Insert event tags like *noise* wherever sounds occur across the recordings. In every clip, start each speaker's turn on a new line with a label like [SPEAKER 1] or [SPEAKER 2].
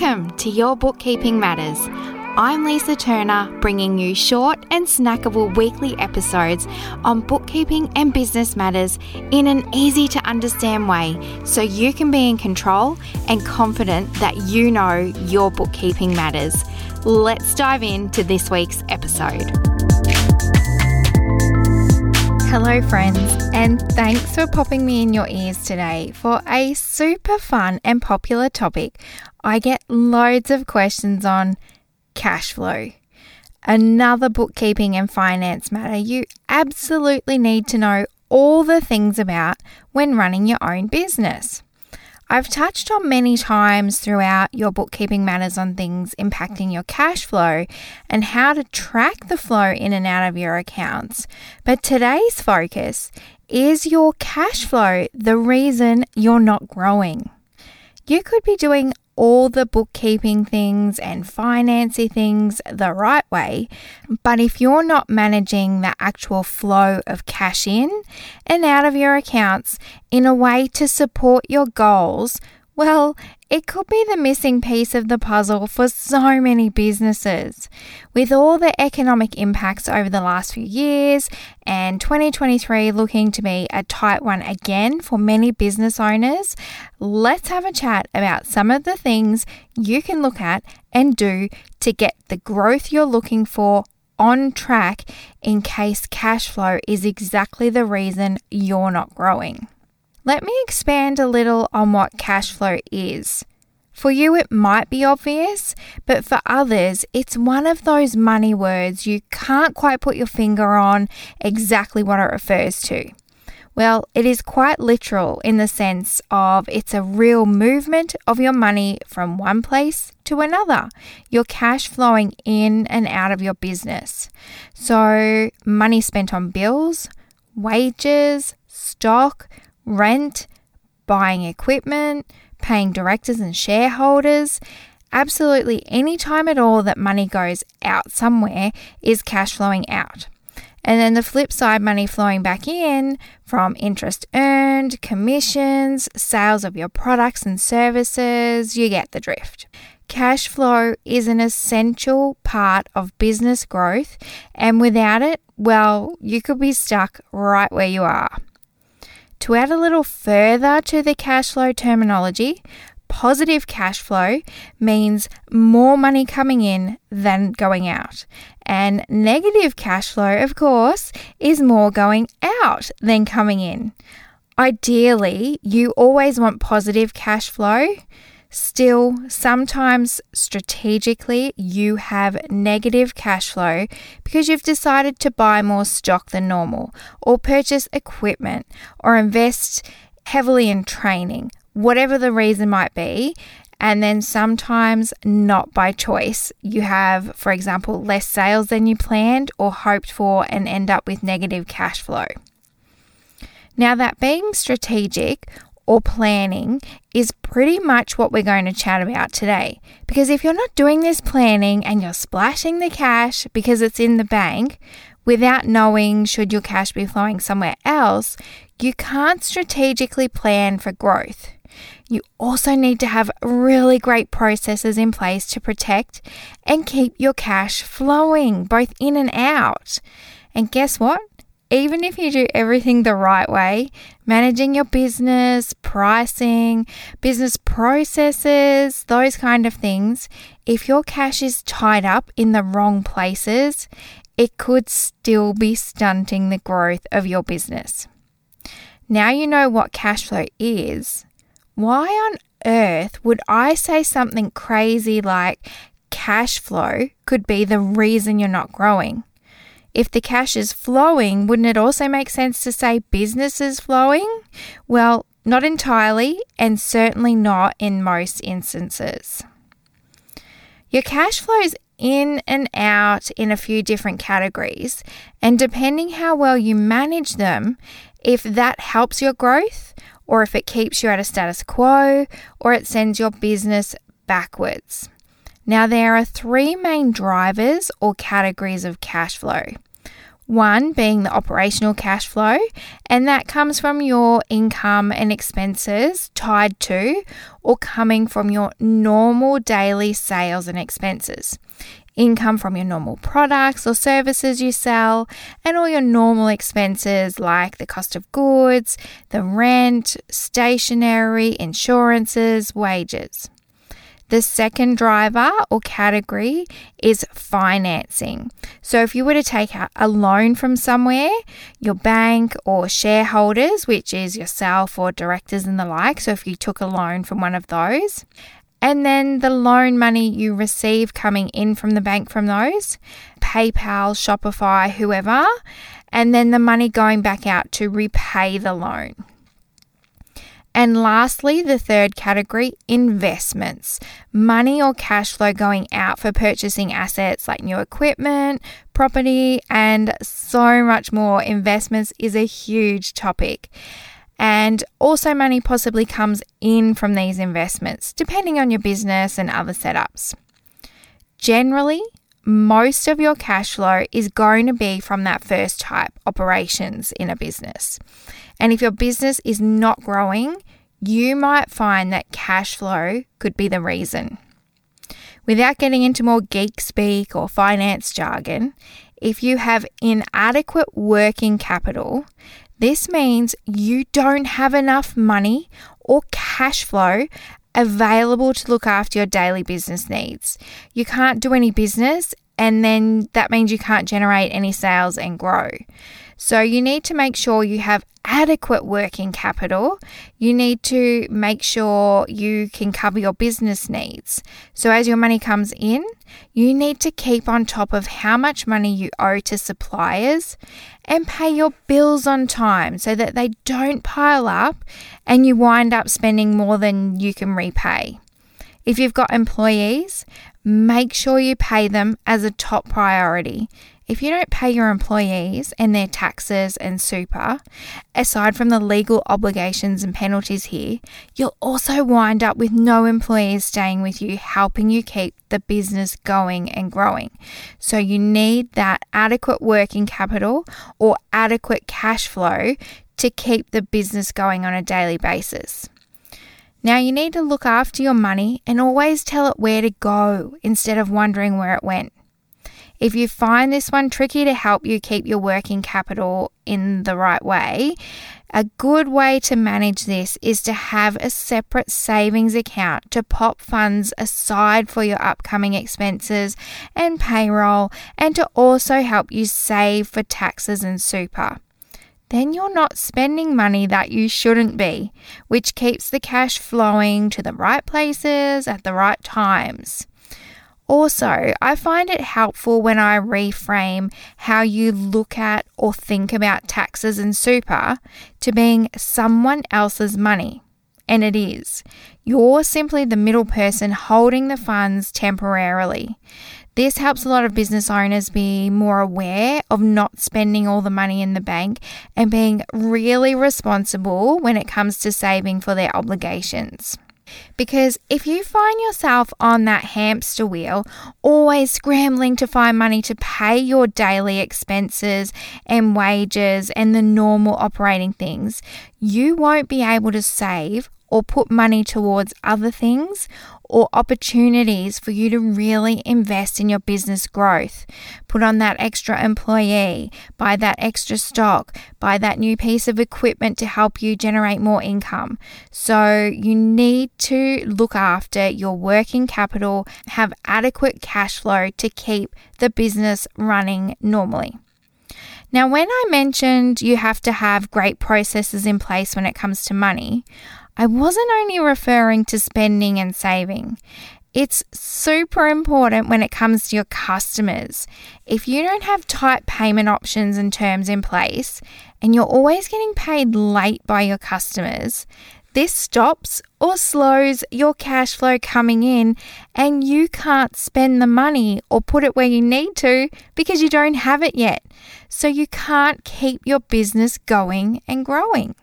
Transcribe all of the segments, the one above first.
[SPEAKER 1] Welcome to Your Bookkeeping Matters. I'm Lisa Turner, bringing you short and snackable weekly episodes on bookkeeping and business matters in an easy to understand way so you can be in control and confident that you know your bookkeeping matters. Let's dive into this week's episode. Hello, friends, and thanks for popping me in your ears today for a super fun and popular topic I get loads of questions on cash flow. Another bookkeeping and finance matter you absolutely need to know all the things about when running your own business. I've touched on many times throughout your bookkeeping matters on things impacting your cash flow and how to track the flow in and out of your accounts. But today's focus is your cash flow the reason you're not growing? You could be doing all the bookkeeping things and financy things the right way, but if you're not managing the actual flow of cash in and out of your accounts in a way to support your goals, well, it could be the missing piece of the puzzle for so many businesses. With all the economic impacts over the last few years and 2023 looking to be a tight one again for many business owners, let's have a chat about some of the things you can look at and do to get the growth you're looking for on track in case cash flow is exactly the reason you're not growing. Let me expand a little on what cash flow is. For you, it might be obvious, but for others, it's one of those money words you can't quite put your finger on exactly what it refers to. Well, it is quite literal in the sense of it's a real movement of your money from one place to another, your cash flowing in and out of your business. So, money spent on bills, wages, stock, rent, buying equipment, paying directors and shareholders. Absolutely any time at all that money goes out somewhere is cash flowing out. And then the flip side, money flowing back in from interest earned, commissions, sales of your products and services, you get the drift. Cash flow is an essential part of business growth, and without it, well, you could be stuck right where you are. To add a little further to the cash flow terminology, positive cash flow means more money coming in than going out. And negative cash flow, of course, is more going out than coming in. Ideally, you always want positive cash flow. Still, sometimes strategically you have negative cash flow because you've decided to buy more stock than normal, or purchase equipment, or invest heavily in training, whatever the reason might be. And then sometimes not by choice. You have, for example, less sales than you planned or hoped for and end up with negative cash flow. Now, that being strategic or planning is pretty much what we're going to chat about today. Because if you're not doing this planning and you're splashing the cash because it's in the bank without knowing should your cash be flowing somewhere else, you can't strategically plan for growth. You also need to have really great processes in place to protect and keep your cash flowing both in and out. And guess what? Even if you do everything the right way, managing your business, pricing, business processes, those kind of things, if your cash is tied up in the wrong places, it could still be stunting the growth of your business. Now you know what cash flow is. Why on earth would I say something crazy like cash flow could be the reason you're not growing? If the cash is flowing, wouldn't it also make sense to say business is flowing? Well, not entirely, and certainly not in most instances. Your cash flows in and out in a few different categories, and depending how well you manage them, if that helps your growth, or if it keeps you at a status quo, or it sends your business backwards. Now, there are three main drivers or categories of cash flow. One being the operational cash flow, and that comes from your income and expenses tied to or coming from your normal daily sales and expenses. Income from your normal products or services you sell, and all your normal expenses like the cost of goods, the rent, stationery, insurances, wages. The second driver or category is financing. So, if you were to take out a loan from somewhere, your bank or shareholders, which is yourself or directors and the like, so if you took a loan from one of those, and then the loan money you receive coming in from the bank from those, PayPal, Shopify, whoever, and then the money going back out to repay the loan. And lastly, the third category investments money or cash flow going out for purchasing assets like new equipment, property, and so much more. Investments is a huge topic. And also, money possibly comes in from these investments, depending on your business and other setups. Generally, most of your cash flow is going to be from that first type, operations in a business. And if your business is not growing, you might find that cash flow could be the reason. Without getting into more geek speak or finance jargon, if you have inadequate working capital, this means you don't have enough money or cash flow available to look after your daily business needs. You can't do any business, and then that means you can't generate any sales and grow. So you need to make sure you have adequate working capital. You need to make sure you can cover your business needs. So as your money comes in, you need to keep on top of how much money you owe to suppliers and pay your bills on time so that they don't pile up and you wind up spending more than you can repay. If you've got employees, make sure you pay them as a top priority if you don't pay your employees and their taxes and super, aside from the legal obligations and penalties here, you'll also wind up with no employees staying with you, helping you keep the business going and growing. So you need that adequate working capital or adequate cash flow to keep the business going on a daily basis. Now, you need to look after your money and always tell it where to go instead of wondering where it went. If you find this one tricky to help you keep your working capital in the right way, a good way to manage this is to have a separate savings account to pop funds aside for your upcoming expenses and payroll, and to also help you save for taxes and super. Then you're not spending money that you shouldn't be, which keeps the cash flowing to the right places at the right times. Also, I find it helpful when I reframe how you look at or think about taxes and super to being someone else's money. And it is. You're simply the middle person holding the funds temporarily. This helps a lot of business owners be more aware of not spending all the money in the bank and being really responsible when it comes to saving for their obligations. Because if you find yourself on that hamster wheel, always scrambling to find money to pay your daily expenses and wages and the normal operating things, you won't be able to save or put money towards other things or opportunities for you to really invest in your business growth. Put on that extra employee, buy that extra stock, buy that new piece of equipment to help you generate more income. So, you need to look after your working capital, have adequate cash flow to keep the business running normally. Now, when I mentioned you have to have great processes in place when it comes to money, I wasn't only referring to spending and saving. It's super important when it comes to your customers. If you don't have tight payment options and terms in place, and you're always getting paid late by your customers, this stops or slows your cash flow coming in, and you can't spend the money or put it where you need to because you don't have it yet. So you can't keep your business going and growing.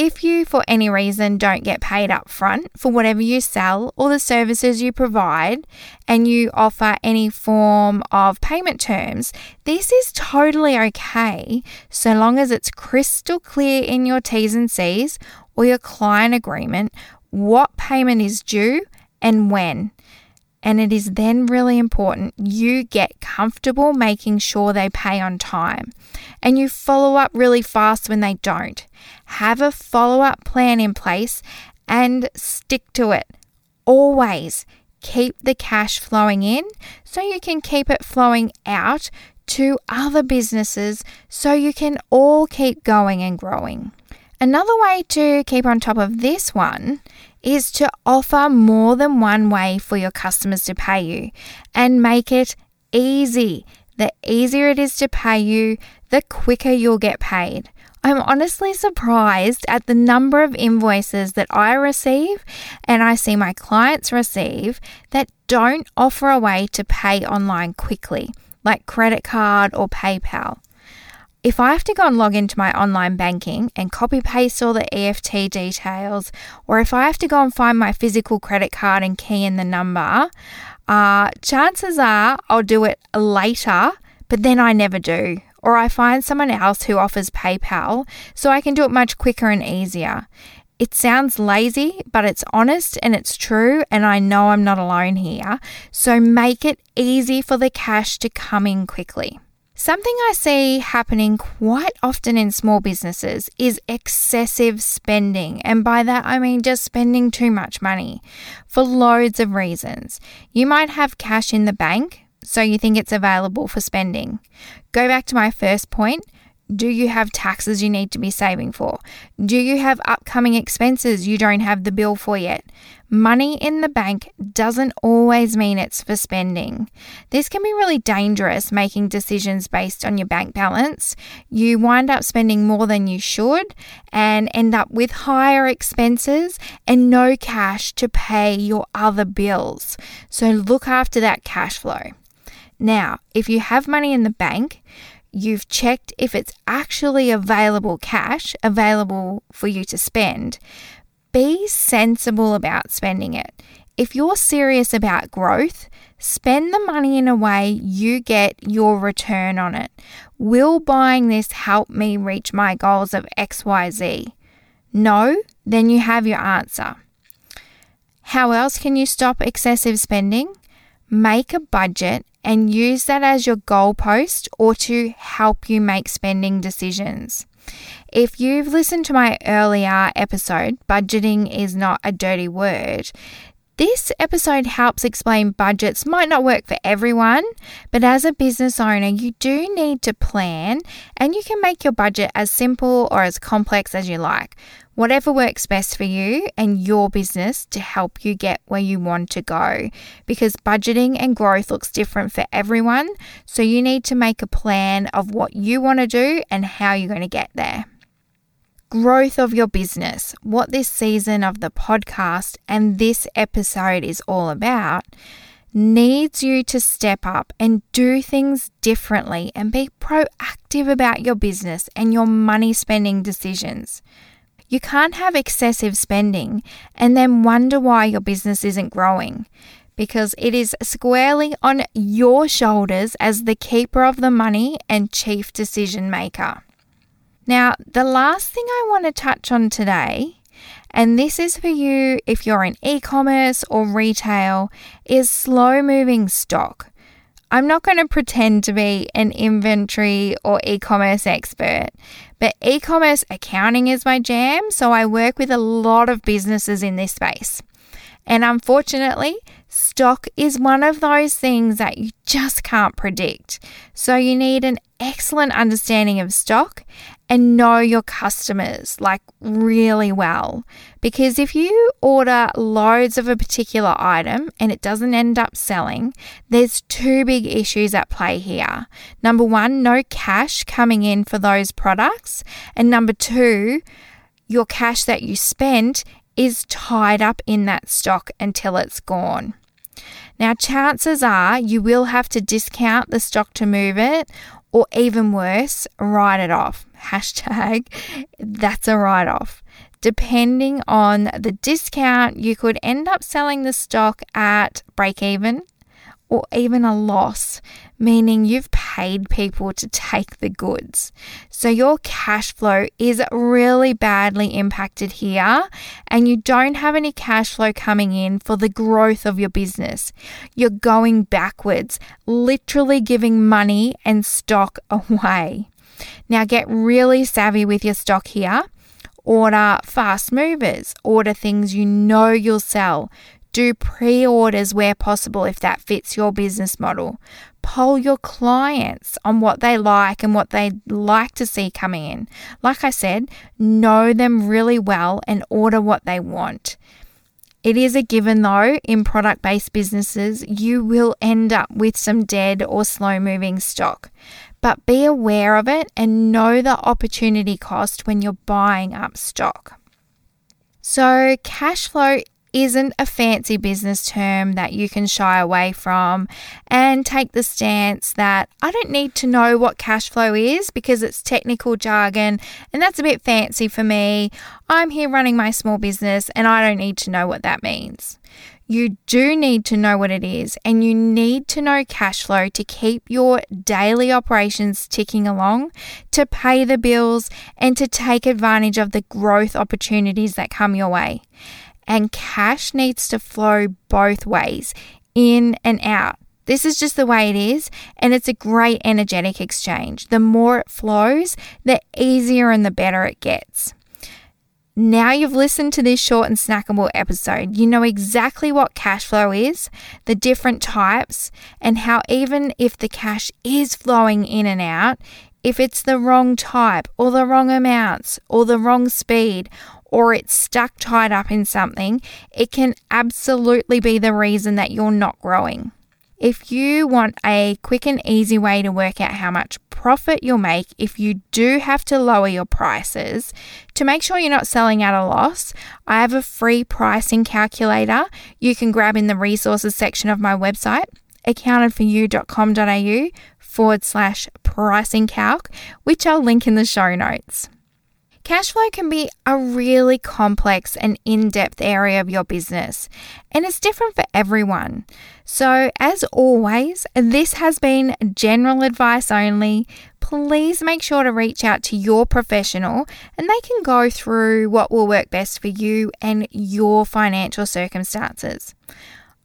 [SPEAKER 1] If you, for any reason, don't get paid up front for whatever you sell or the services you provide, and you offer any form of payment terms, this is totally okay so long as it's crystal clear in your T's and C's or your client agreement what payment is due and when. And it is then really important you get comfortable making sure they pay on time and you follow up really fast when they don't. Have a follow up plan in place and stick to it. Always keep the cash flowing in so you can keep it flowing out to other businesses so you can all keep going and growing. Another way to keep on top of this one is to offer more than one way for your customers to pay you and make it easy. The easier it is to pay you, the quicker you'll get paid. I'm honestly surprised at the number of invoices that I receive and I see my clients receive that don't offer a way to pay online quickly, like credit card or PayPal if I have to go and log into my online banking and copy paste all the EFT details, or if I have to go and find my physical credit card and key in the number, uh, chances are I'll do it later, but then I never do. Or I find someone else who offers PayPal so I can do it much quicker and easier. It sounds lazy, but it's honest and it's true, and I know I'm not alone here. So make it easy for the cash to come in quickly. Something I see happening quite often in small businesses is excessive spending. And by that, I mean just spending too much money for loads of reasons. You might have cash in the bank, so you think it's available for spending. Go back to my first point do you have taxes you need to be saving for? Do you have upcoming expenses you don't have the bill for yet? Money in the bank doesn't always mean it's for spending. This can be really dangerous making decisions based on your bank balance. You wind up spending more than you should and end up with higher expenses and no cash to pay your other bills. So look after that cash flow. Now, if you have money in the bank, you've checked if it's actually available cash available for you to spend, be sensible about spending it. If you're serious about growth, spend the money in a way you get your return on it. Will buying this help me reach my goals of XYZ? No? Then you have your answer. How else can you stop excessive spending? Make a budget and use that as your goalpost or to help you make spending decisions. If you've listened to my earlier episode, budgeting is not a dirty word. This episode helps explain budgets might not work for everyone, but as a business owner, you do need to plan and you can make your budget as simple or as complex as you like whatever works best for you and your business to help you get where you want to go. Because budgeting and growth looks different for everyone. So you need to make a plan of what you want to do and how you're going to get there. Growth of your business, what this season of the podcast and this episode is all about needs you to step up and do things differently and be proactive about your business and your money spending decisions. You can't have excessive spending and then wonder why your business isn't growing because it is squarely on your shoulders as the keeper of the money and chief decision maker. Now, the last thing I want to touch on today, and this is for you if you're in e commerce or retail, is slow moving stock. I'm not going to pretend to be an inventory or e commerce expert, but e commerce accounting is my jam, so I work with a lot of businesses in this space. And unfortunately, stock is one of those things that you just can't predict. So you need an excellent understanding of stock and know your customers like really well. Because if you order loads of a particular item and it doesn't end up selling, there's two big issues at play here. Number one, no cash coming in for those products. And number two, your cash that you spent is tied up in that stock until it's gone. Now, chances are you will have to discount the stock to move it, or even worse, write it off. *laughs* Hashtag that's a write off. Depending on the discount, you could end up selling the stock at break even or even a loss, meaning you've paid people to take the goods. So your cash flow is really badly impacted here, and you don't have any cash flow coming in for the growth of your business. You're going backwards, literally giving money and stock *laughs* away. Now, get really savvy with your stock here. Order fast movers, order things you know you'll sell. Do pre orders where possible if that fits your business model. Poll your clients on what they like and what they'd like to see coming in. Like I said, know them really well and order what they want. It is a given though, in product based businesses, you will end up with some dead or slow moving stock. But be aware of it and know the opportunity cost when you're buying up stock. So, cash flow isn't a fancy business term that you can shy away from and take the stance that I don't need to know what cash flow is because it's technical jargon and that's a bit fancy for me. I'm here running my small business and I don't need to know what that means. You do need to know what it is, and you need to know cash flow to keep your daily operations ticking along, to pay the bills, and to take advantage of the growth opportunities that come your way and cash needs to flow both ways, in and out. This is just the way it is, and it's a great energetic exchange. The more it flows, the easier and the better it gets. Now you've listened to this short and snackable episode, you know exactly what cash flow is, the different types, and how even if the cash is flowing in and out, if it's the wrong type or the wrong amounts or the wrong speed or it's stuck tied up in something, it can absolutely be the reason that you're not growing. If you want a quick and easy way to work out how much profit you'll make if you do have to lower your prices, to make sure you're not selling at a loss, I have a free pricing calculator you can grab in the resources section of my website, accountedforyou.com.au forward slash pricing calc, which I'll link in the show notes. Cash flow can be a really complex and in depth area of your business, and it's different for everyone. So, as always, this has been general advice only. Please make sure to reach out to your professional and they can go through what will work best for you and your financial circumstances.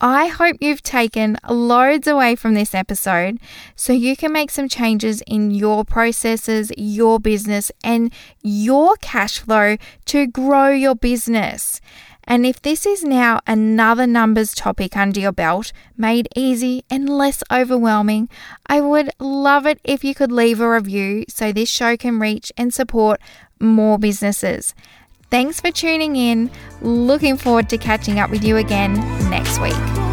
[SPEAKER 1] I hope you've taken loads away from this episode so you can make some changes in your processes, your business, and your cash flow to grow your business. And if this is now another numbers topic under your belt, made easy and less overwhelming, I would love it if you could leave a review so this show can reach and support more businesses. Thanks for tuning in. Looking forward to catching up with you again next week.